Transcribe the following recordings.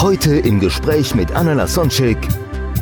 Heute im Gespräch mit Anna Lasonczek,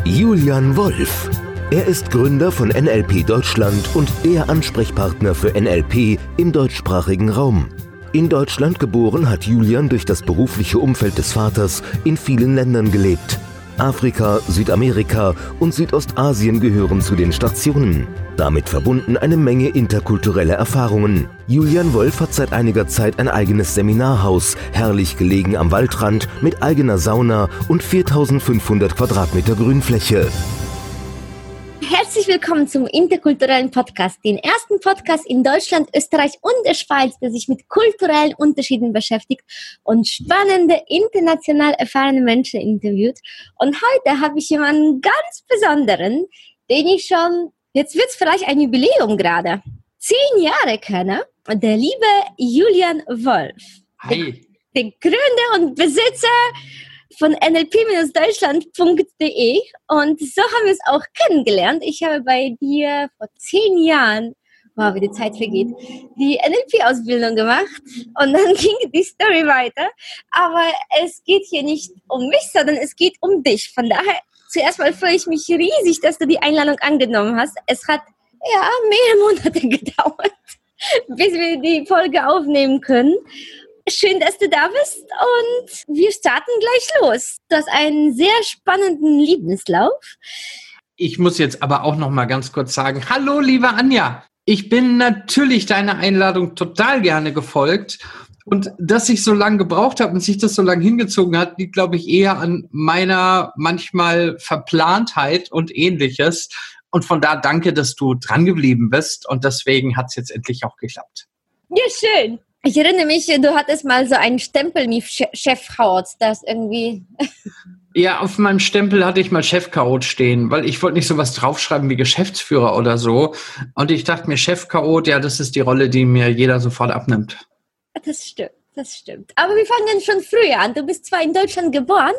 Julian Wolf. Er ist Gründer von NLP Deutschland und der Ansprechpartner für NLP im deutschsprachigen Raum. In Deutschland geboren hat Julian durch das berufliche Umfeld des Vaters in vielen Ländern gelebt. Afrika, Südamerika und Südostasien gehören zu den Stationen. Damit verbunden eine Menge interkulturelle Erfahrungen. Julian Wolf hat seit einiger Zeit ein eigenes Seminarhaus, herrlich gelegen am Waldrand mit eigener Sauna und 4500 Quadratmeter Grünfläche. Herzlich willkommen zum interkulturellen Podcast, den ersten Podcast in Deutschland, Österreich und der Schweiz, der sich mit kulturellen Unterschieden beschäftigt und spannende, international erfahrene Menschen interviewt. Und heute habe ich jemanden ganz Besonderen, den ich schon, jetzt wird es vielleicht ein Jubiläum gerade, zehn Jahre kenne. Der liebe Julian Wolf. Hi. Der Gründer und Besitzer von nlp-deutschland.de und so haben wir es auch kennengelernt. Ich habe bei dir vor zehn Jahren, wow, wie die Zeit vergeht, die NLP-Ausbildung gemacht und dann ging die Story weiter. Aber es geht hier nicht um mich, sondern es geht um dich. Von daher, zuerst mal freue ich mich riesig, dass du die Einladung angenommen hast. Es hat ja mehrere Monate gedauert, bis wir die Folge aufnehmen können. Schön, dass du da bist und wir starten gleich los. Du hast einen sehr spannenden Lebenslauf. Ich muss jetzt aber auch noch mal ganz kurz sagen, hallo liebe Anja. Ich bin natürlich deiner Einladung total gerne gefolgt. Und dass ich so lange gebraucht habe und sich das so lange hingezogen hat, liegt, glaube ich, eher an meiner manchmal Verplantheit und ähnliches. Und von da danke, dass du dran geblieben bist. Und deswegen hat es jetzt endlich auch geklappt. Ja, schön. Ich erinnere mich, du hattest mal so einen Stempel mit Chefhaut, das irgendwie. Ja, auf meinem Stempel hatte ich mal Chefchaot stehen, weil ich wollte nicht sowas draufschreiben wie Geschäftsführer oder so. Und ich dachte mir, Chefchaot, ja, das ist die Rolle, die mir jeder sofort abnimmt. Das stimmt, das stimmt. Aber wir fangen schon früher an. Du bist zwar in Deutschland geboren,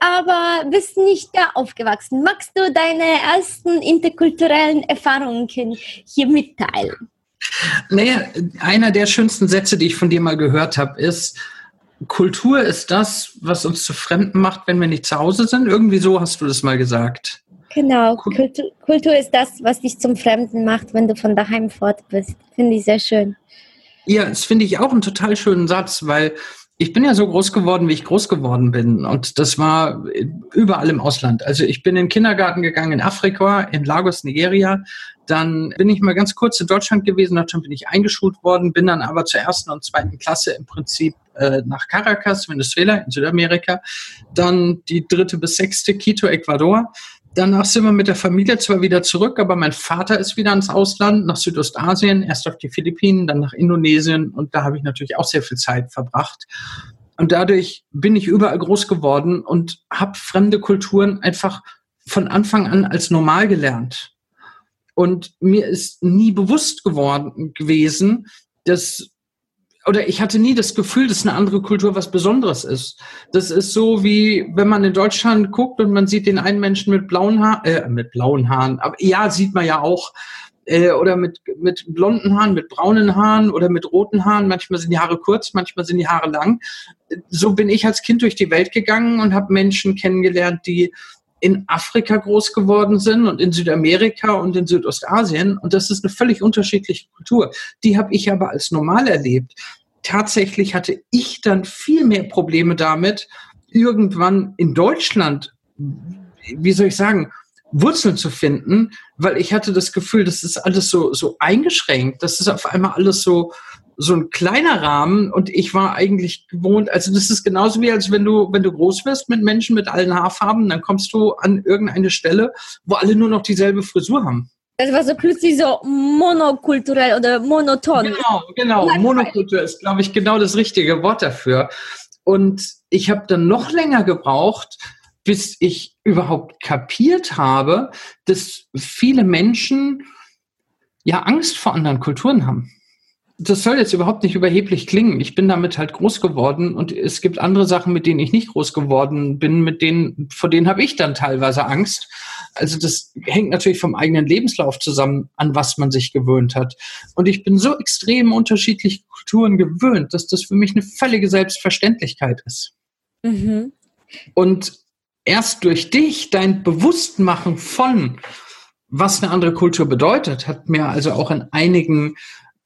aber bist nicht da aufgewachsen. Magst du deine ersten interkulturellen Erfahrungen hier mitteilen? Naja, einer der schönsten Sätze, die ich von dir mal gehört habe, ist, Kultur ist das, was uns zu Fremden macht, wenn wir nicht zu Hause sind. Irgendwie so hast du das mal gesagt. Genau, Kultur, Kultur ist das, was dich zum Fremden macht, wenn du von daheim fort bist. Finde ich sehr schön. Ja, das finde ich auch einen total schönen Satz, weil ich bin ja so groß geworden, wie ich groß geworden bin. Und das war überall im Ausland. Also ich bin in den Kindergarten gegangen in Afrika, in Lagos, Nigeria. Dann bin ich mal ganz kurz in Deutschland gewesen, Deutschland bin ich eingeschult worden, bin dann aber zur ersten und zweiten Klasse im Prinzip äh, nach Caracas, Venezuela, in Südamerika. Dann die dritte bis sechste, Quito, Ecuador. Danach sind wir mit der Familie zwar wieder zurück, aber mein Vater ist wieder ins Ausland, nach Südostasien, erst auf die Philippinen, dann nach Indonesien und da habe ich natürlich auch sehr viel Zeit verbracht. Und dadurch bin ich überall groß geworden und habe fremde Kulturen einfach von Anfang an als normal gelernt. Und mir ist nie bewusst geworden gewesen, dass oder ich hatte nie das Gefühl, dass eine andere Kultur was Besonderes ist. Das ist so wie, wenn man in Deutschland guckt und man sieht den einen Menschen mit blauen Haaren, äh, mit blauen Haaren, aber ja, sieht man ja auch, äh, oder mit, mit blonden Haaren, mit braunen Haaren oder mit roten Haaren. Manchmal sind die Haare kurz, manchmal sind die Haare lang. So bin ich als Kind durch die Welt gegangen und habe Menschen kennengelernt, die in Afrika groß geworden sind und in Südamerika und in Südostasien. Und das ist eine völlig unterschiedliche Kultur. Die habe ich aber als normal erlebt. Tatsächlich hatte ich dann viel mehr Probleme damit, irgendwann in Deutschland, wie soll ich sagen, Wurzeln zu finden, weil ich hatte das Gefühl, das ist alles so, so eingeschränkt. Das ist auf einmal alles so, so ein kleiner Rahmen und ich war eigentlich gewohnt, also das ist genauso wie als wenn du, wenn du groß wirst mit Menschen mit allen Haarfarben, dann kommst du an irgendeine Stelle, wo alle nur noch dieselbe Frisur haben. Das war so plötzlich so monokulturell oder monoton. Genau, genau. Monokultur ist, glaube ich, genau das richtige Wort dafür. Und ich habe dann noch länger gebraucht, bis ich überhaupt kapiert habe, dass viele Menschen ja Angst vor anderen Kulturen haben das soll jetzt überhaupt nicht überheblich klingen. Ich bin damit halt groß geworden und es gibt andere Sachen, mit denen ich nicht groß geworden bin, mit denen, vor denen habe ich dann teilweise Angst. Also das hängt natürlich vom eigenen Lebenslauf zusammen, an was man sich gewöhnt hat. Und ich bin so extrem unterschiedliche Kulturen gewöhnt, dass das für mich eine völlige Selbstverständlichkeit ist. Mhm. Und erst durch dich, dein Bewusstmachen von, was eine andere Kultur bedeutet, hat mir also auch in einigen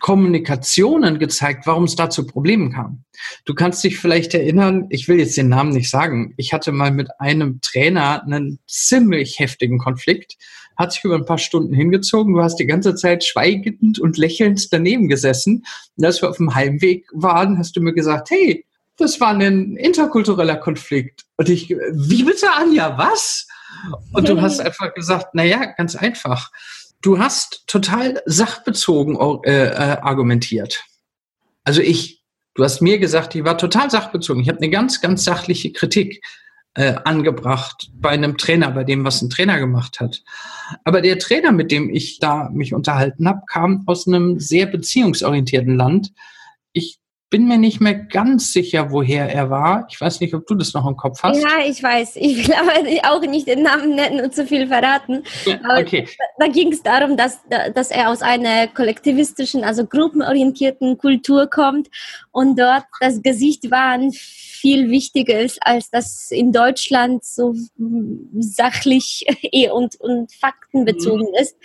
Kommunikationen gezeigt, warum es da zu Problemen kam. Du kannst dich vielleicht erinnern, ich will jetzt den Namen nicht sagen, ich hatte mal mit einem Trainer einen ziemlich heftigen Konflikt, hat sich über ein paar Stunden hingezogen, du hast die ganze Zeit schweigend und lächelnd daneben gesessen. Und als wir auf dem Heimweg waren, hast du mir gesagt, hey, das war ein interkultureller Konflikt. Und ich, wie bitte, Anja, was? Und du hast einfach gesagt, na ja, ganz einfach du hast total sachbezogen äh, äh, argumentiert. Also ich, du hast mir gesagt, ich war total sachbezogen. Ich habe eine ganz, ganz sachliche Kritik äh, angebracht bei einem Trainer, bei dem, was ein Trainer gemacht hat. Aber der Trainer, mit dem ich da mich unterhalten habe, kam aus einem sehr beziehungsorientierten Land. Ich bin mir nicht mehr ganz sicher, woher er war. Ich weiß nicht, ob du das noch im Kopf hast. Ja, ich weiß. Ich will aber auch nicht den Namen nennen und zu viel verraten. Aber okay. Da, da ging es darum, dass, dass er aus einer kollektivistischen, also gruppenorientierten Kultur kommt und dort das Gesicht war ein viel wichtiger ist, als das in Deutschland so sachlich und, und faktenbezogen mhm. ist.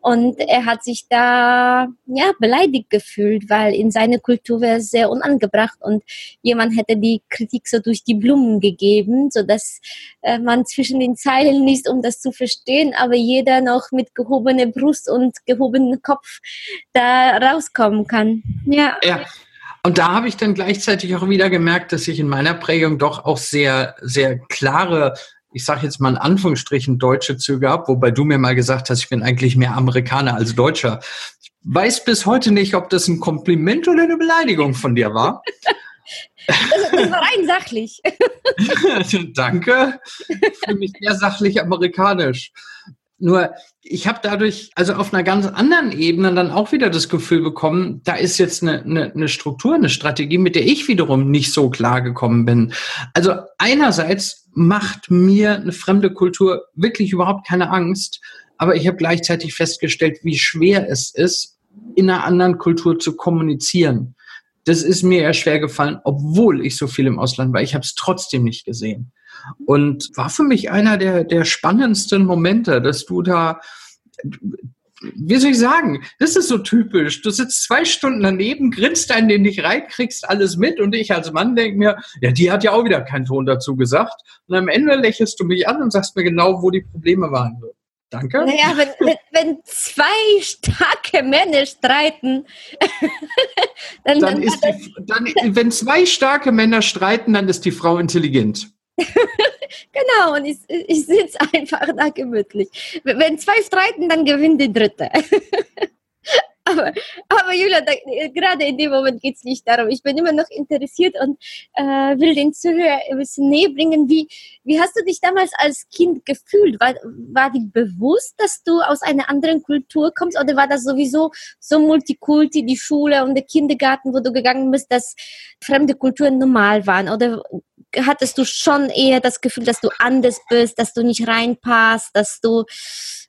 Und er hat sich da ja beleidigt gefühlt, weil in seiner Kultur wäre es sehr unangebracht und jemand hätte die Kritik so durch die Blumen gegeben, so dass äh, man zwischen den Zeilen liest, um das zu verstehen, aber jeder noch mit gehobener Brust und gehobenem Kopf da rauskommen kann. Ja. ja. Und da habe ich dann gleichzeitig auch wieder gemerkt, dass ich in meiner Prägung doch auch sehr, sehr klare, ich sage jetzt mal in Anführungsstrichen, deutsche Züge habe, wobei du mir mal gesagt hast, ich bin eigentlich mehr Amerikaner als Deutscher. Ich weiß bis heute nicht, ob das ein Kompliment oder eine Beleidigung von dir war. Das, das war rein sachlich. Danke. Für mich sehr sachlich amerikanisch. Nur ich habe dadurch, also auf einer ganz anderen Ebene dann auch wieder das Gefühl bekommen, da ist jetzt eine, eine, eine Struktur, eine Strategie, mit der ich wiederum nicht so klar gekommen bin. Also einerseits macht mir eine fremde Kultur wirklich überhaupt keine Angst, aber ich habe gleichzeitig festgestellt, wie schwer es ist, in einer anderen Kultur zu kommunizieren. Das ist mir eher schwer gefallen, obwohl ich so viel im Ausland war. Ich habe es trotzdem nicht gesehen. Und war für mich einer der, der spannendsten Momente, dass du da wie soll ich sagen, das ist so typisch. Du sitzt zwei Stunden daneben, grinst einen den nicht rein, kriegst alles mit und ich als Mann denke mir, ja, die hat ja auch wieder keinen Ton dazu gesagt. Und am Ende lächelst du mich an und sagst mir genau, wo die Probleme waren. Danke. Naja, wenn, wenn, wenn zwei starke Männer streiten, dann, dann, dann ist die, dann, wenn zwei starke Männer streiten, dann ist die Frau intelligent. genau, und ich, ich sitze einfach da gemütlich. Wenn zwei streiten, dann gewinnt die dritte. aber, aber Julia, da, gerade in dem Moment geht es nicht darum. Ich bin immer noch interessiert und äh, will den Zuhörer ein bisschen näher bringen. Wie, wie hast du dich damals als Kind gefühlt? War, war dir bewusst, dass du aus einer anderen Kultur kommst oder war das sowieso so Multikulti, die Schule und der Kindergarten, wo du gegangen bist, dass fremde Kulturen normal waren? Oder hattest du schon eher das Gefühl, dass du anders bist, dass du nicht reinpasst, dass du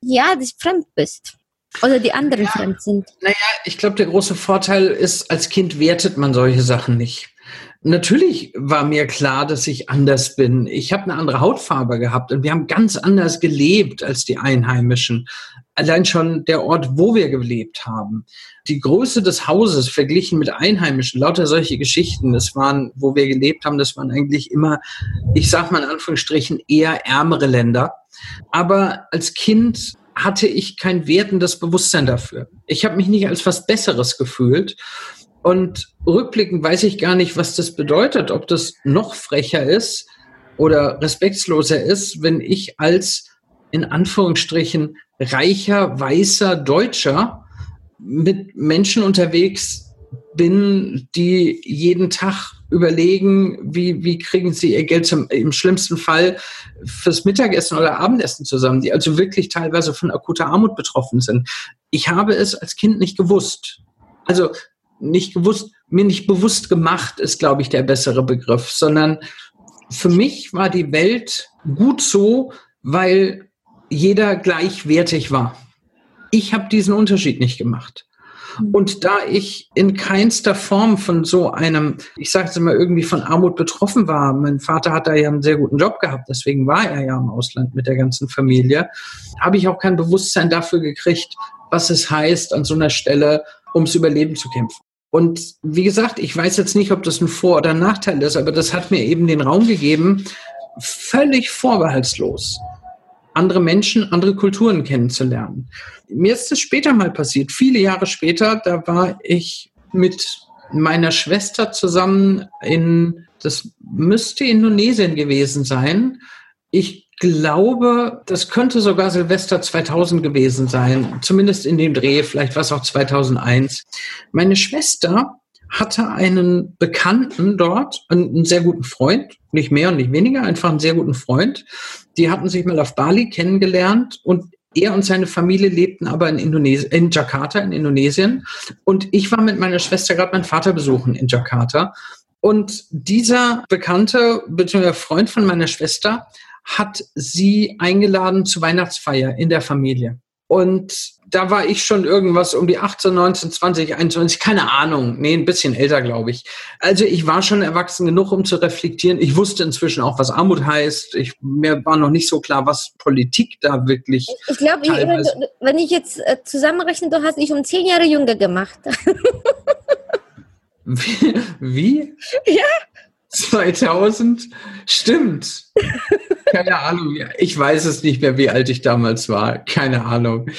ja dich fremd bist? Oder die anderen ja, fremd sind? Naja, ich glaube, der große Vorteil ist, als Kind wertet man solche Sachen nicht. Natürlich war mir klar, dass ich anders bin. Ich habe eine andere Hautfarbe gehabt und wir haben ganz anders gelebt als die Einheimischen. Allein schon der Ort, wo wir gelebt haben. Die Größe des Hauses verglichen mit Einheimischen, lauter solche Geschichten, das waren, wo wir gelebt haben, das waren eigentlich immer, ich sag mal in Anführungsstrichen, eher ärmere Länder. Aber als Kind hatte ich kein wertendes Bewusstsein dafür. Ich habe mich nicht als was Besseres gefühlt. Und rückblickend weiß ich gar nicht, was das bedeutet, ob das noch frecher ist oder respektsloser ist, wenn ich als in Anführungsstrichen reicher, weißer Deutscher mit Menschen unterwegs bin, die jeden Tag überlegen, wie, wie kriegen sie ihr Geld zum, im schlimmsten Fall fürs Mittagessen oder Abendessen zusammen, die also wirklich teilweise von akuter Armut betroffen sind. Ich habe es als Kind nicht gewusst. Also nicht gewusst, mir nicht bewusst gemacht, ist, glaube ich, der bessere Begriff, sondern für mich war die Welt gut so, weil jeder gleichwertig war. Ich habe diesen Unterschied nicht gemacht. Mhm. Und da ich in keinster Form von so einem, ich sage es immer, irgendwie von Armut betroffen war, mein Vater hat da ja einen sehr guten Job gehabt, deswegen war er ja im Ausland mit der ganzen Familie, habe ich auch kein Bewusstsein dafür gekriegt, was es heißt, an so einer Stelle ums Überleben zu kämpfen. Und wie gesagt, ich weiß jetzt nicht, ob das ein Vor- oder ein Nachteil ist, aber das hat mir eben den Raum gegeben, völlig vorbehaltslos andere Menschen, andere Kulturen kennenzulernen. Mir ist es später mal passiert, viele Jahre später, da war ich mit meiner Schwester zusammen in, das müsste Indonesien gewesen sein. Ich glaube, das könnte sogar Silvester 2000 gewesen sein, zumindest in dem Dreh, vielleicht war es auch 2001. Meine Schwester hatte einen Bekannten dort, einen sehr guten Freund, nicht mehr und nicht weniger, einfach einen sehr guten Freund. Die hatten sich mal auf Bali kennengelernt und er und seine Familie lebten aber in, Indonesien, in Jakarta, in Indonesien. Und ich war mit meiner Schwester gerade meinen Vater besuchen in Jakarta. Und dieser Bekannte, bzw. Freund von meiner Schwester, hat sie eingeladen zur Weihnachtsfeier in der Familie. Und da war ich schon irgendwas um die 18, 19, 20, 21, keine Ahnung. Nee, ein bisschen älter, glaube ich. Also ich war schon erwachsen genug, um zu reflektieren. Ich wusste inzwischen auch, was Armut heißt. Ich, mir war noch nicht so klar, was Politik da wirklich. Ich, ich glaube, wenn ich jetzt äh, zusammenrechne, du hast dich um zehn Jahre jünger gemacht. Wie? Wie? Ja. 2000? Stimmt. Keine Ahnung. Ich weiß es nicht mehr, wie alt ich damals war. Keine Ahnung.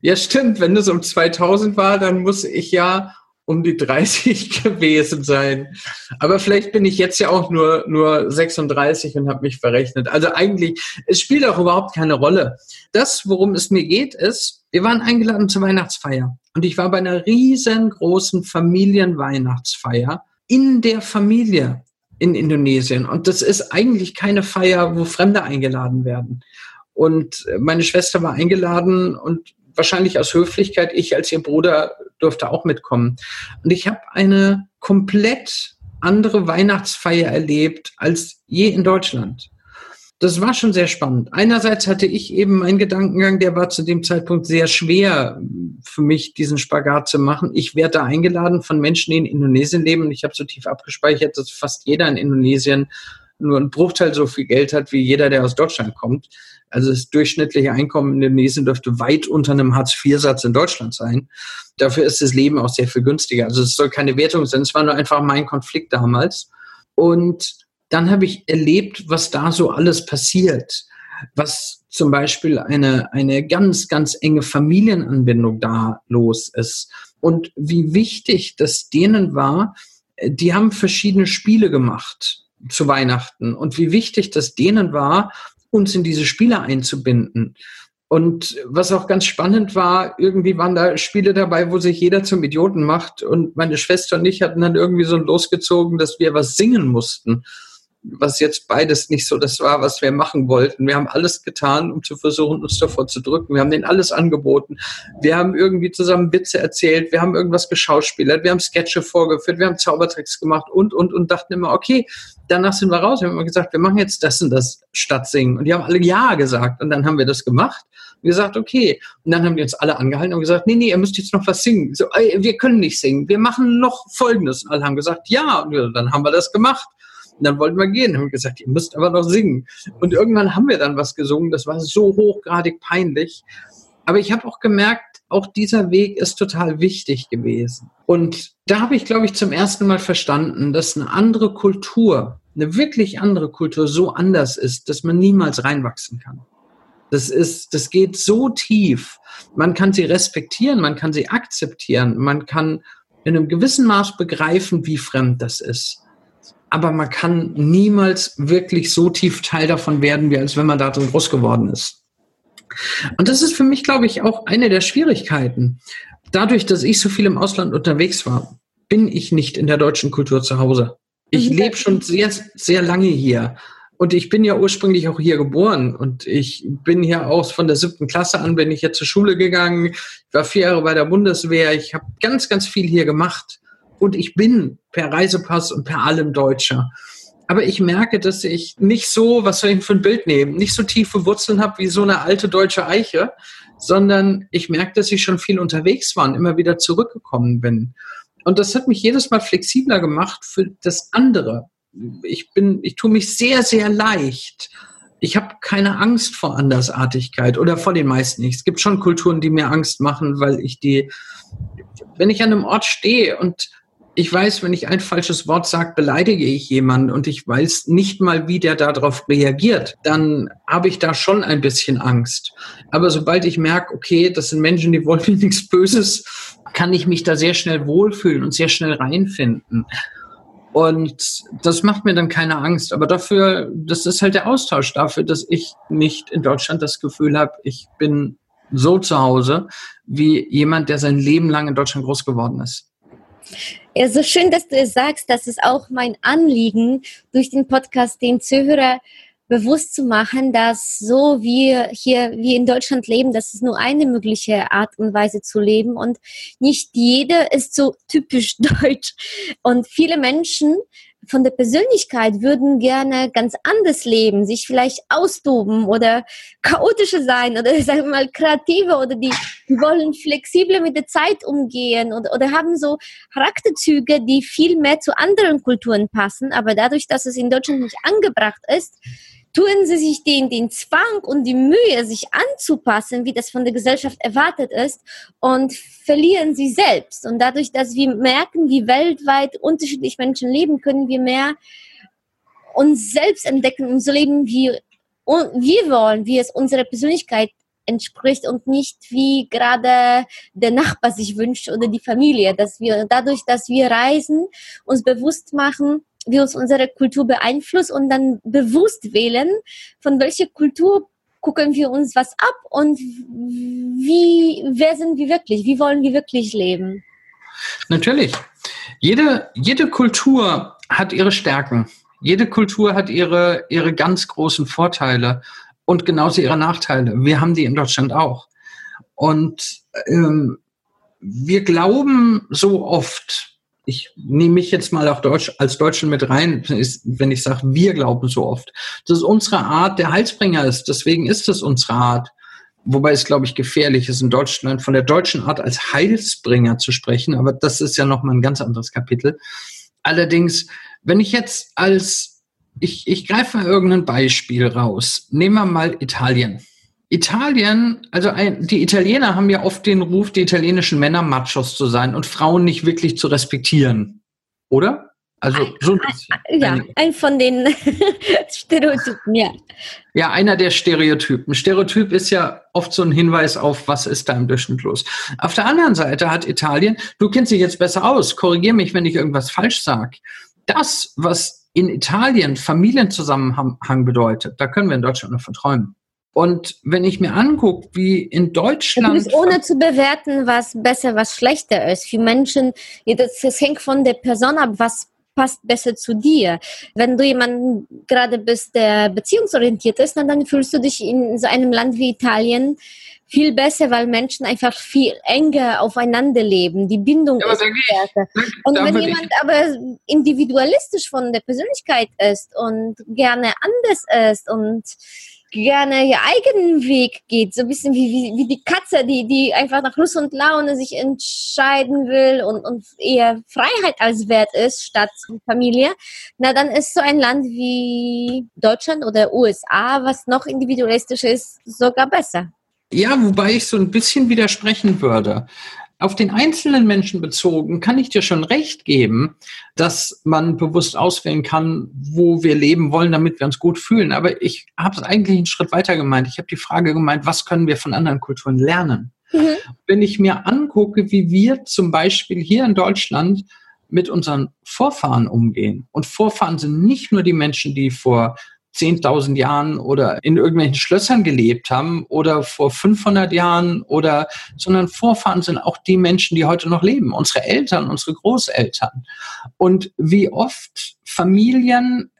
Ja, stimmt. Wenn es um 2000 war, dann muss ich ja um die 30 gewesen sein. Aber vielleicht bin ich jetzt ja auch nur, nur 36 und habe mich verrechnet. Also eigentlich, es spielt auch überhaupt keine Rolle. Das, worum es mir geht, ist, wir waren eingeladen zur Weihnachtsfeier. Und ich war bei einer riesengroßen Familienweihnachtsfeier in der Familie in Indonesien. Und das ist eigentlich keine Feier, wo Fremde eingeladen werden. Und meine Schwester war eingeladen und wahrscheinlich aus Höflichkeit, ich als ihr Bruder durfte auch mitkommen. Und ich habe eine komplett andere Weihnachtsfeier erlebt als je in Deutschland das war schon sehr spannend. Einerseits hatte ich eben meinen Gedankengang, der war zu dem Zeitpunkt sehr schwer für mich, diesen Spagat zu machen. Ich werde da eingeladen von Menschen, die in Indonesien leben und ich habe so tief abgespeichert, dass fast jeder in Indonesien nur ein Bruchteil so viel Geld hat wie jeder, der aus Deutschland kommt. Also das durchschnittliche Einkommen in Indonesien dürfte weit unter einem Hartz-IV-Satz in Deutschland sein. Dafür ist das Leben auch sehr viel günstiger. Also es soll keine Wertung sein, es war nur einfach mein Konflikt damals. Und dann habe ich erlebt, was da so alles passiert, was zum Beispiel eine, eine ganz, ganz enge Familienanbindung da los ist und wie wichtig das denen war, die haben verschiedene Spiele gemacht zu Weihnachten und wie wichtig das denen war, uns in diese Spiele einzubinden. Und was auch ganz spannend war, irgendwie waren da Spiele dabei, wo sich jeder zum Idioten macht. Und meine Schwester und ich hatten dann irgendwie so losgezogen, dass wir was singen mussten was jetzt beides nicht so das war, was wir machen wollten. Wir haben alles getan, um zu versuchen, uns davor zu drücken. Wir haben denen alles angeboten. Wir haben irgendwie zusammen Witze erzählt. Wir haben irgendwas geschauspielert. Wir haben Sketche vorgeführt. Wir haben Zaubertricks gemacht und, und, und dachten immer, okay, danach sind wir raus. Wir haben immer gesagt, wir machen jetzt das und das statt singen. Und die haben alle Ja gesagt. Und dann haben wir das gemacht und gesagt, okay. Und dann haben die uns alle angehalten und gesagt, nee, nee, ihr müsst jetzt noch was singen. So, ey, wir können nicht singen. Wir machen noch Folgendes. Und alle haben gesagt, ja. Und dann haben wir das gemacht. Und dann wollten wir gehen, haben gesagt, ihr müsst aber noch singen. Und irgendwann haben wir dann was gesungen, das war so hochgradig peinlich. Aber ich habe auch gemerkt, auch dieser Weg ist total wichtig gewesen. Und da habe ich, glaube ich, zum ersten Mal verstanden, dass eine andere Kultur, eine wirklich andere Kultur so anders ist, dass man niemals reinwachsen kann. Das ist, das geht so tief. Man kann sie respektieren, man kann sie akzeptieren, man kann in einem gewissen Maß begreifen, wie fremd das ist aber man kann niemals wirklich so tief Teil davon werden, wie als wenn man da drin groß geworden ist. Und das ist für mich, glaube ich, auch eine der Schwierigkeiten. Dadurch, dass ich so viel im Ausland unterwegs war, bin ich nicht in der deutschen Kultur zu Hause. Ich Mhm. lebe schon sehr, sehr lange hier. Und ich bin ja ursprünglich auch hier geboren. Und ich bin hier auch von der siebten Klasse an, bin ich hier zur Schule gegangen. Ich war vier Jahre bei der Bundeswehr. Ich habe ganz, ganz viel hier gemacht. Und ich bin per Reisepass und per allem Deutscher. Aber ich merke, dass ich nicht so, was soll ich für ein Bild nehmen, nicht so tiefe Wurzeln habe wie so eine alte deutsche Eiche, sondern ich merke, dass ich schon viel unterwegs war und immer wieder zurückgekommen bin. Und das hat mich jedes Mal flexibler gemacht für das andere. Ich bin, ich tue mich sehr, sehr leicht. Ich habe keine Angst vor Andersartigkeit oder vor den meisten nicht. Es gibt schon Kulturen, die mir Angst machen, weil ich die, wenn ich an einem Ort stehe und ich weiß, wenn ich ein falsches Wort sage, beleidige ich jemanden und ich weiß nicht mal, wie der darauf reagiert, dann habe ich da schon ein bisschen Angst. Aber sobald ich merke, okay, das sind Menschen, die wollen mir nichts Böses, kann ich mich da sehr schnell wohlfühlen und sehr schnell reinfinden. Und das macht mir dann keine Angst. Aber dafür, das ist halt der Austausch dafür, dass ich nicht in Deutschland das Gefühl habe, ich bin so zu Hause wie jemand, der sein Leben lang in Deutschland groß geworden ist. Ja, so schön, dass du es sagst. Das ist auch mein Anliegen, durch den Podcast den Zuhörer bewusst zu machen, dass so wie hier, wie in Deutschland leben, das ist nur eine mögliche Art und Weise zu leben und nicht jede ist so typisch deutsch. Und viele Menschen von der Persönlichkeit würden gerne ganz anders leben, sich vielleicht austoben oder chaotischer sein oder sagen wir mal kreativer oder die, wollen flexibler mit der Zeit umgehen oder, oder haben so Charakterzüge, die viel mehr zu anderen Kulturen passen, aber dadurch, dass es in Deutschland nicht angebracht ist, tun sie sich den, den Zwang und die Mühe, sich anzupassen, wie das von der Gesellschaft erwartet ist, und verlieren sie selbst. Und dadurch, dass wir merken, wie weltweit unterschiedlich Menschen leben, können wir mehr uns selbst entdecken und so leben, wie wir wollen, wie es unserer Persönlichkeit entspricht und nicht wie gerade der Nachbar sich wünscht oder die Familie, dass wir dadurch, dass wir reisen, uns bewusst machen, wie uns unsere Kultur beeinflusst und dann bewusst wählen, von welcher Kultur gucken wir uns was ab und wie, wer sind wir wirklich, wie wollen wir wirklich leben? Natürlich. Jede, jede Kultur hat ihre Stärken. Jede Kultur hat ihre, ihre ganz großen Vorteile und genauso ihre Nachteile. Wir haben die in Deutschland auch. Und ähm, wir glauben so oft, ich nehme mich jetzt mal auch Deutsch, als Deutschen mit rein, ist, wenn ich sage, wir glauben so oft, dass unsere Art der Heilsbringer ist. Deswegen ist es unsere Art. Wobei es, glaube ich, gefährlich ist, in Deutschland von der deutschen Art als Heilsbringer zu sprechen. Aber das ist ja nochmal ein ganz anderes Kapitel. Allerdings, wenn ich jetzt als, ich, ich greife mal irgendein Beispiel raus. Nehmen wir mal Italien. Italien, also ein, die Italiener haben ja oft den Ruf, die italienischen Männer Machos zu sein und Frauen nicht wirklich zu respektieren. Oder? Also so ein bisschen. Ja, ein von den Stereotypen, ja. Ja, einer der Stereotypen. Stereotyp ist ja oft so ein Hinweis auf, was ist da im Durchschnitt los. Auf der anderen Seite hat Italien, du kennst dich jetzt besser aus, korrigier mich, wenn ich irgendwas falsch sage. Das, was in Italien Familienzusammenhang bedeutet, da können wir in Deutschland nur verträumen. Und wenn ich mir angucke, wie in Deutschland. Ist ohne zu bewerten, was besser, was schlechter ist. Für Menschen, das, das hängt von der Person ab, was passt besser zu dir. Wenn du jemanden gerade bist, der beziehungsorientiert ist, dann, dann fühlst du dich in so einem Land wie Italien viel besser, weil Menschen einfach viel enger aufeinander leben. Die Bindung Ja, ist stärker. Und wenn würde ich- jemand aber individualistisch von der Persönlichkeit ist und gerne anders ist und gerne ihr eigenen Weg geht, so ein bisschen wie, wie, wie die Katze, die, die einfach nach Lust und Laune sich entscheiden will und, und eher Freiheit als wert ist statt Familie, na dann ist so ein Land wie Deutschland oder USA, was noch individualistisch ist, sogar besser. Ja, wobei ich so ein bisschen widersprechen würde. Auf den einzelnen Menschen bezogen kann ich dir schon recht geben, dass man bewusst auswählen kann, wo wir leben wollen, damit wir uns gut fühlen. Aber ich habe es eigentlich einen Schritt weiter gemeint. Ich habe die Frage gemeint, was können wir von anderen Kulturen lernen? Mhm. Wenn ich mir angucke, wie wir zum Beispiel hier in Deutschland mit unseren Vorfahren umgehen. Und Vorfahren sind nicht nur die Menschen, die vor 10.000 Jahren oder in irgendwelchen Schlössern gelebt haben oder vor 500 Jahren oder, sondern Vorfahren sind auch die Menschen, die heute noch leben. Unsere Eltern, unsere Großeltern. Und wie oft Familien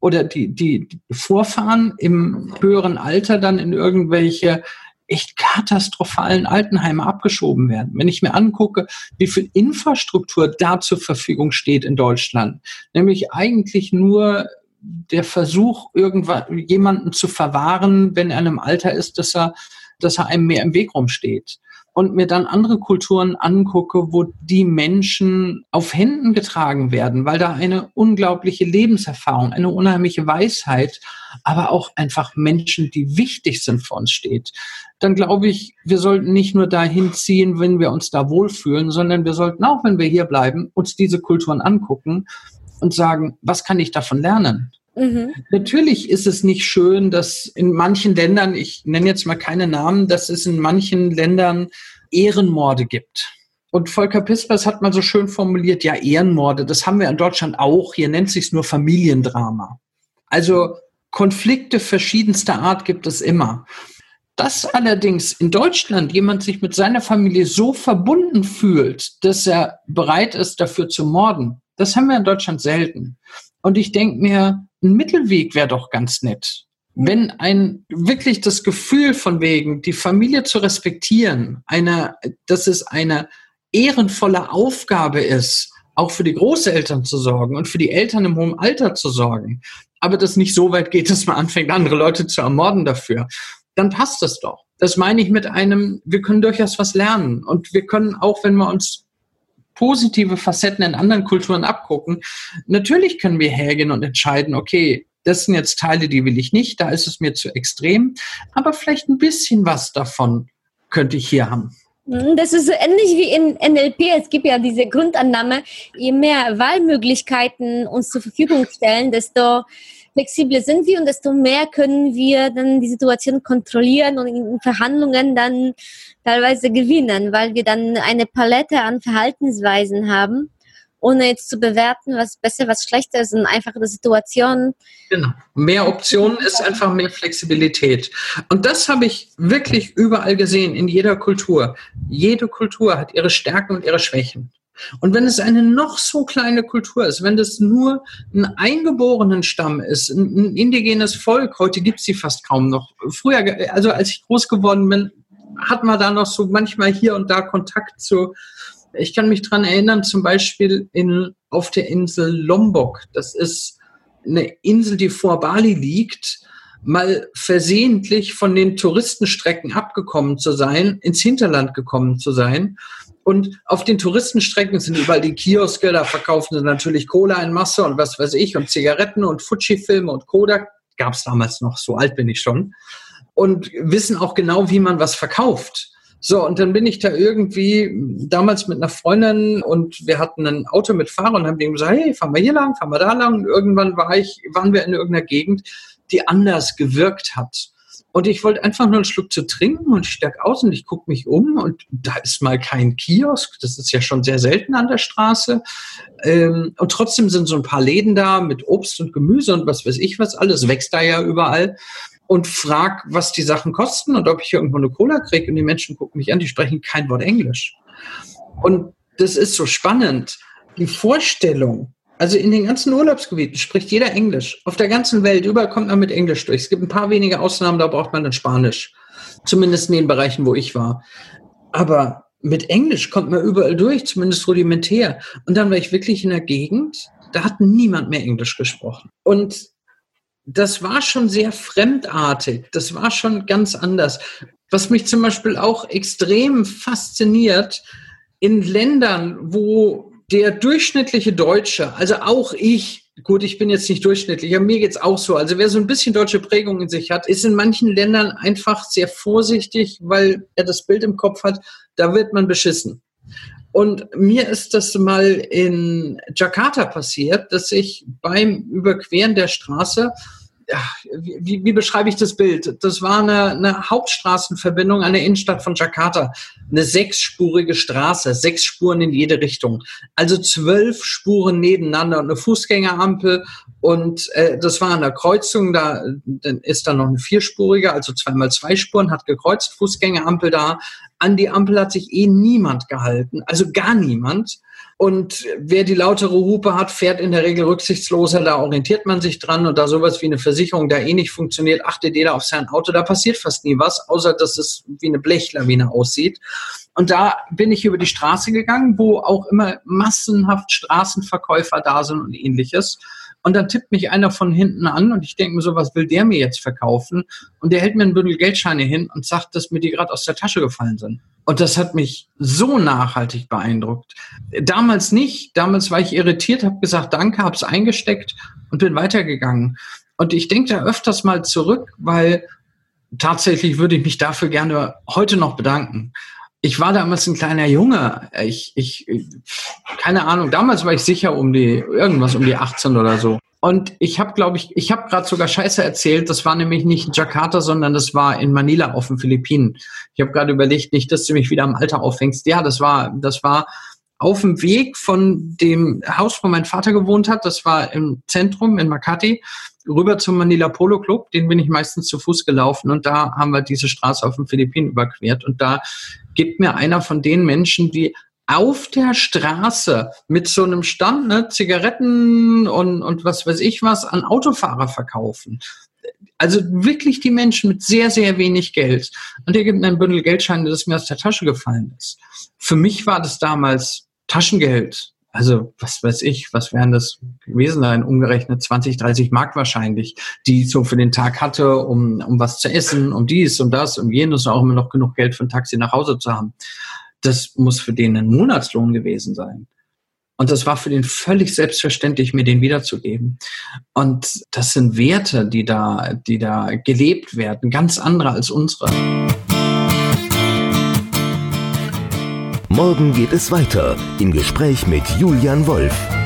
oder die, die Vorfahren im höheren Alter dann in irgendwelche echt katastrophalen Altenheime abgeschoben werden. Wenn ich mir angucke, wie viel Infrastruktur da zur Verfügung steht in Deutschland, nämlich eigentlich nur der Versuch, irgendwann jemanden zu verwahren, wenn er in einem Alter ist, dass er, dass er einem mehr im Weg rumsteht. Und mir dann andere Kulturen angucke, wo die Menschen auf Händen getragen werden, weil da eine unglaubliche Lebenserfahrung, eine unheimliche Weisheit, aber auch einfach Menschen, die wichtig sind für uns steht. Dann glaube ich, wir sollten nicht nur dahin ziehen, wenn wir uns da wohlfühlen, sondern wir sollten auch, wenn wir hier bleiben, uns diese Kulturen angucken und sagen, was kann ich davon lernen? Mhm. Natürlich ist es nicht schön, dass in manchen Ländern, ich nenne jetzt mal keine Namen, dass es in manchen Ländern Ehrenmorde gibt. Und Volker Pispers hat mal so schön formuliert, ja, Ehrenmorde, das haben wir in Deutschland auch. Hier nennt sich nur Familiendrama. Also Konflikte verschiedenster Art gibt es immer. Dass allerdings in Deutschland jemand sich mit seiner Familie so verbunden fühlt, dass er bereit ist, dafür zu morden, das haben wir in Deutschland selten. Und ich denke mir, ein Mittelweg wäre doch ganz nett. Wenn ein wirklich das Gefühl von wegen, die Familie zu respektieren, eine, dass es eine ehrenvolle Aufgabe ist, auch für die Großeltern zu sorgen und für die Eltern im hohen Alter zu sorgen, aber das nicht so weit geht, dass man anfängt, andere Leute zu ermorden dafür, dann passt das doch. Das meine ich mit einem, wir können durchaus was lernen und wir können auch, wenn wir uns positive Facetten in anderen Kulturen abgucken. Natürlich können wir hergehen und entscheiden, okay, das sind jetzt Teile, die will ich nicht, da ist es mir zu extrem, aber vielleicht ein bisschen was davon könnte ich hier haben. Mhm, das ist so ähnlich wie in NLP. Es gibt ja diese Grundannahme, je mehr Wahlmöglichkeiten uns zur Verfügung stellen, desto flexibler sind wir und desto mehr können wir dann die Situation kontrollieren und in Verhandlungen dann teilweise gewinnen, weil wir dann eine Palette an Verhaltensweisen haben, ohne jetzt zu bewerten, was besser, was schlechter ist, und einfach die Situation. Genau. Mehr Optionen ist einfach mehr Flexibilität. Und das habe ich wirklich überall gesehen, in jeder Kultur. Jede Kultur hat ihre Stärken und ihre Schwächen. Und wenn es eine noch so kleine Kultur ist, wenn das nur ein eingeborenen Stamm ist, ein indigenes Volk, heute gibt es sie fast kaum noch. Früher, also als ich groß geworden bin, hat man da noch so manchmal hier und da Kontakt zu. Ich kann mich dran erinnern, zum Beispiel in, auf der Insel Lombok. Das ist eine Insel, die vor Bali liegt mal versehentlich von den Touristenstrecken abgekommen zu sein, ins Hinterland gekommen zu sein und auf den Touristenstrecken sind überall die Kioske, da verkaufen sie natürlich Cola in Masse und was weiß ich und Zigaretten und Fuji-Filme und Kodak. Gab es damals noch, so alt bin ich schon. Und wissen auch genau, wie man was verkauft. So, und dann bin ich da irgendwie damals mit einer Freundin und wir hatten ein Auto mit Fahrer und haben denen gesagt, hey, fahren wir hier lang, fahren wir da lang. Und irgendwann war ich, waren wir in irgendeiner Gegend, die anders gewirkt hat. Und ich wollte einfach nur einen Schluck zu trinken und ich steig aus und ich gucke mich um und da ist mal kein Kiosk. Das ist ja schon sehr selten an der Straße. Ähm, und trotzdem sind so ein paar Läden da mit Obst und Gemüse und was weiß ich was alles. Wächst da ja überall. Und frag, was die Sachen kosten und ob ich irgendwo eine Cola kriege. Und die Menschen gucken mich an, die sprechen kein Wort Englisch. Und das ist so spannend. Die Vorstellung, also in den ganzen Urlaubsgebieten spricht jeder Englisch. Auf der ganzen Welt, überall kommt man mit Englisch durch. Es gibt ein paar wenige Ausnahmen, da braucht man dann Spanisch. Zumindest in den Bereichen, wo ich war. Aber mit Englisch kommt man überall durch, zumindest rudimentär. Und dann war ich wirklich in der Gegend, da hat niemand mehr Englisch gesprochen. Und das war schon sehr fremdartig. Das war schon ganz anders. Was mich zum Beispiel auch extrem fasziniert, in Ländern, wo der durchschnittliche Deutsche, also auch ich, gut, ich bin jetzt nicht durchschnittlich, aber mir geht's auch so. Also wer so ein bisschen deutsche Prägung in sich hat, ist in manchen Ländern einfach sehr vorsichtig, weil er das Bild im Kopf hat, da wird man beschissen. Und mir ist das mal in Jakarta passiert, dass ich beim Überqueren der Straße wie, wie beschreibe ich das Bild? Das war eine, eine Hauptstraßenverbindung an der Innenstadt von Jakarta. Eine sechsspurige Straße, sechs Spuren in jede Richtung. Also zwölf Spuren nebeneinander und eine Fußgängerampel. Und äh, das war an der Kreuzung, da ist dann noch eine vierspurige, also zweimal zwei Spuren, hat gekreuzt, Fußgängerampel da. An die Ampel hat sich eh niemand gehalten, also gar niemand. Und wer die lautere Hupe hat, fährt in der Regel rücksichtsloser, da orientiert man sich dran und da sowas wie eine Versicherung da eh nicht funktioniert, achtet jeder auf sein Auto, da passiert fast nie was, außer dass es wie eine Blechlawine aussieht. Und da bin ich über die Straße gegangen, wo auch immer massenhaft Straßenverkäufer da sind und ähnliches. Und dann tippt mich einer von hinten an und ich denke mir so, was will der mir jetzt verkaufen? Und der hält mir ein Bündel Geldscheine hin und sagt, dass mir die gerade aus der Tasche gefallen sind. Und das hat mich so nachhaltig beeindruckt. Damals nicht. Damals war ich irritiert, habe gesagt, danke, habe es eingesteckt und bin weitergegangen. Und ich denke da öfters mal zurück, weil tatsächlich würde ich mich dafür gerne heute noch bedanken. Ich war damals ein kleiner Junge. Ich, ich, keine Ahnung, damals war ich sicher um die, irgendwas um die 18 oder so. Und ich habe, glaube ich, ich habe gerade sogar Scheiße erzählt. Das war nämlich nicht in Jakarta, sondern das war in Manila auf den Philippinen. Ich habe gerade überlegt, nicht, dass du mich wieder am Alter aufhängst. Ja, das war, das war auf dem Weg von dem Haus, wo mein Vater gewohnt hat. Das war im Zentrum in Makati rüber zum Manila Polo Club. Den bin ich meistens zu Fuß gelaufen und da haben wir diese Straße auf den Philippinen überquert. Und da gibt mir einer von den Menschen, die auf der Straße mit so einem Stand, ne, Zigaretten und, und was weiß ich was, an Autofahrer verkaufen. Also wirklich die Menschen mit sehr, sehr wenig Geld. Und der gibt mir ein Bündel Geldscheine, das mir aus der Tasche gefallen ist. Für mich war das damals Taschengeld. Also, was weiß ich, was wären das gewesen sein? Umgerechnet 20, 30 Mark wahrscheinlich, die ich so für den Tag hatte, um, um was zu essen, um dies, um das, um jenes, auch immer noch genug Geld für ein Taxi nach Hause zu haben das muss für den ein Monatslohn gewesen sein. Und das war für den völlig selbstverständlich, mir den wiederzugeben. Und das sind Werte, die da, die da gelebt werden, ganz andere als unsere. Morgen geht es weiter im Gespräch mit Julian Wolf.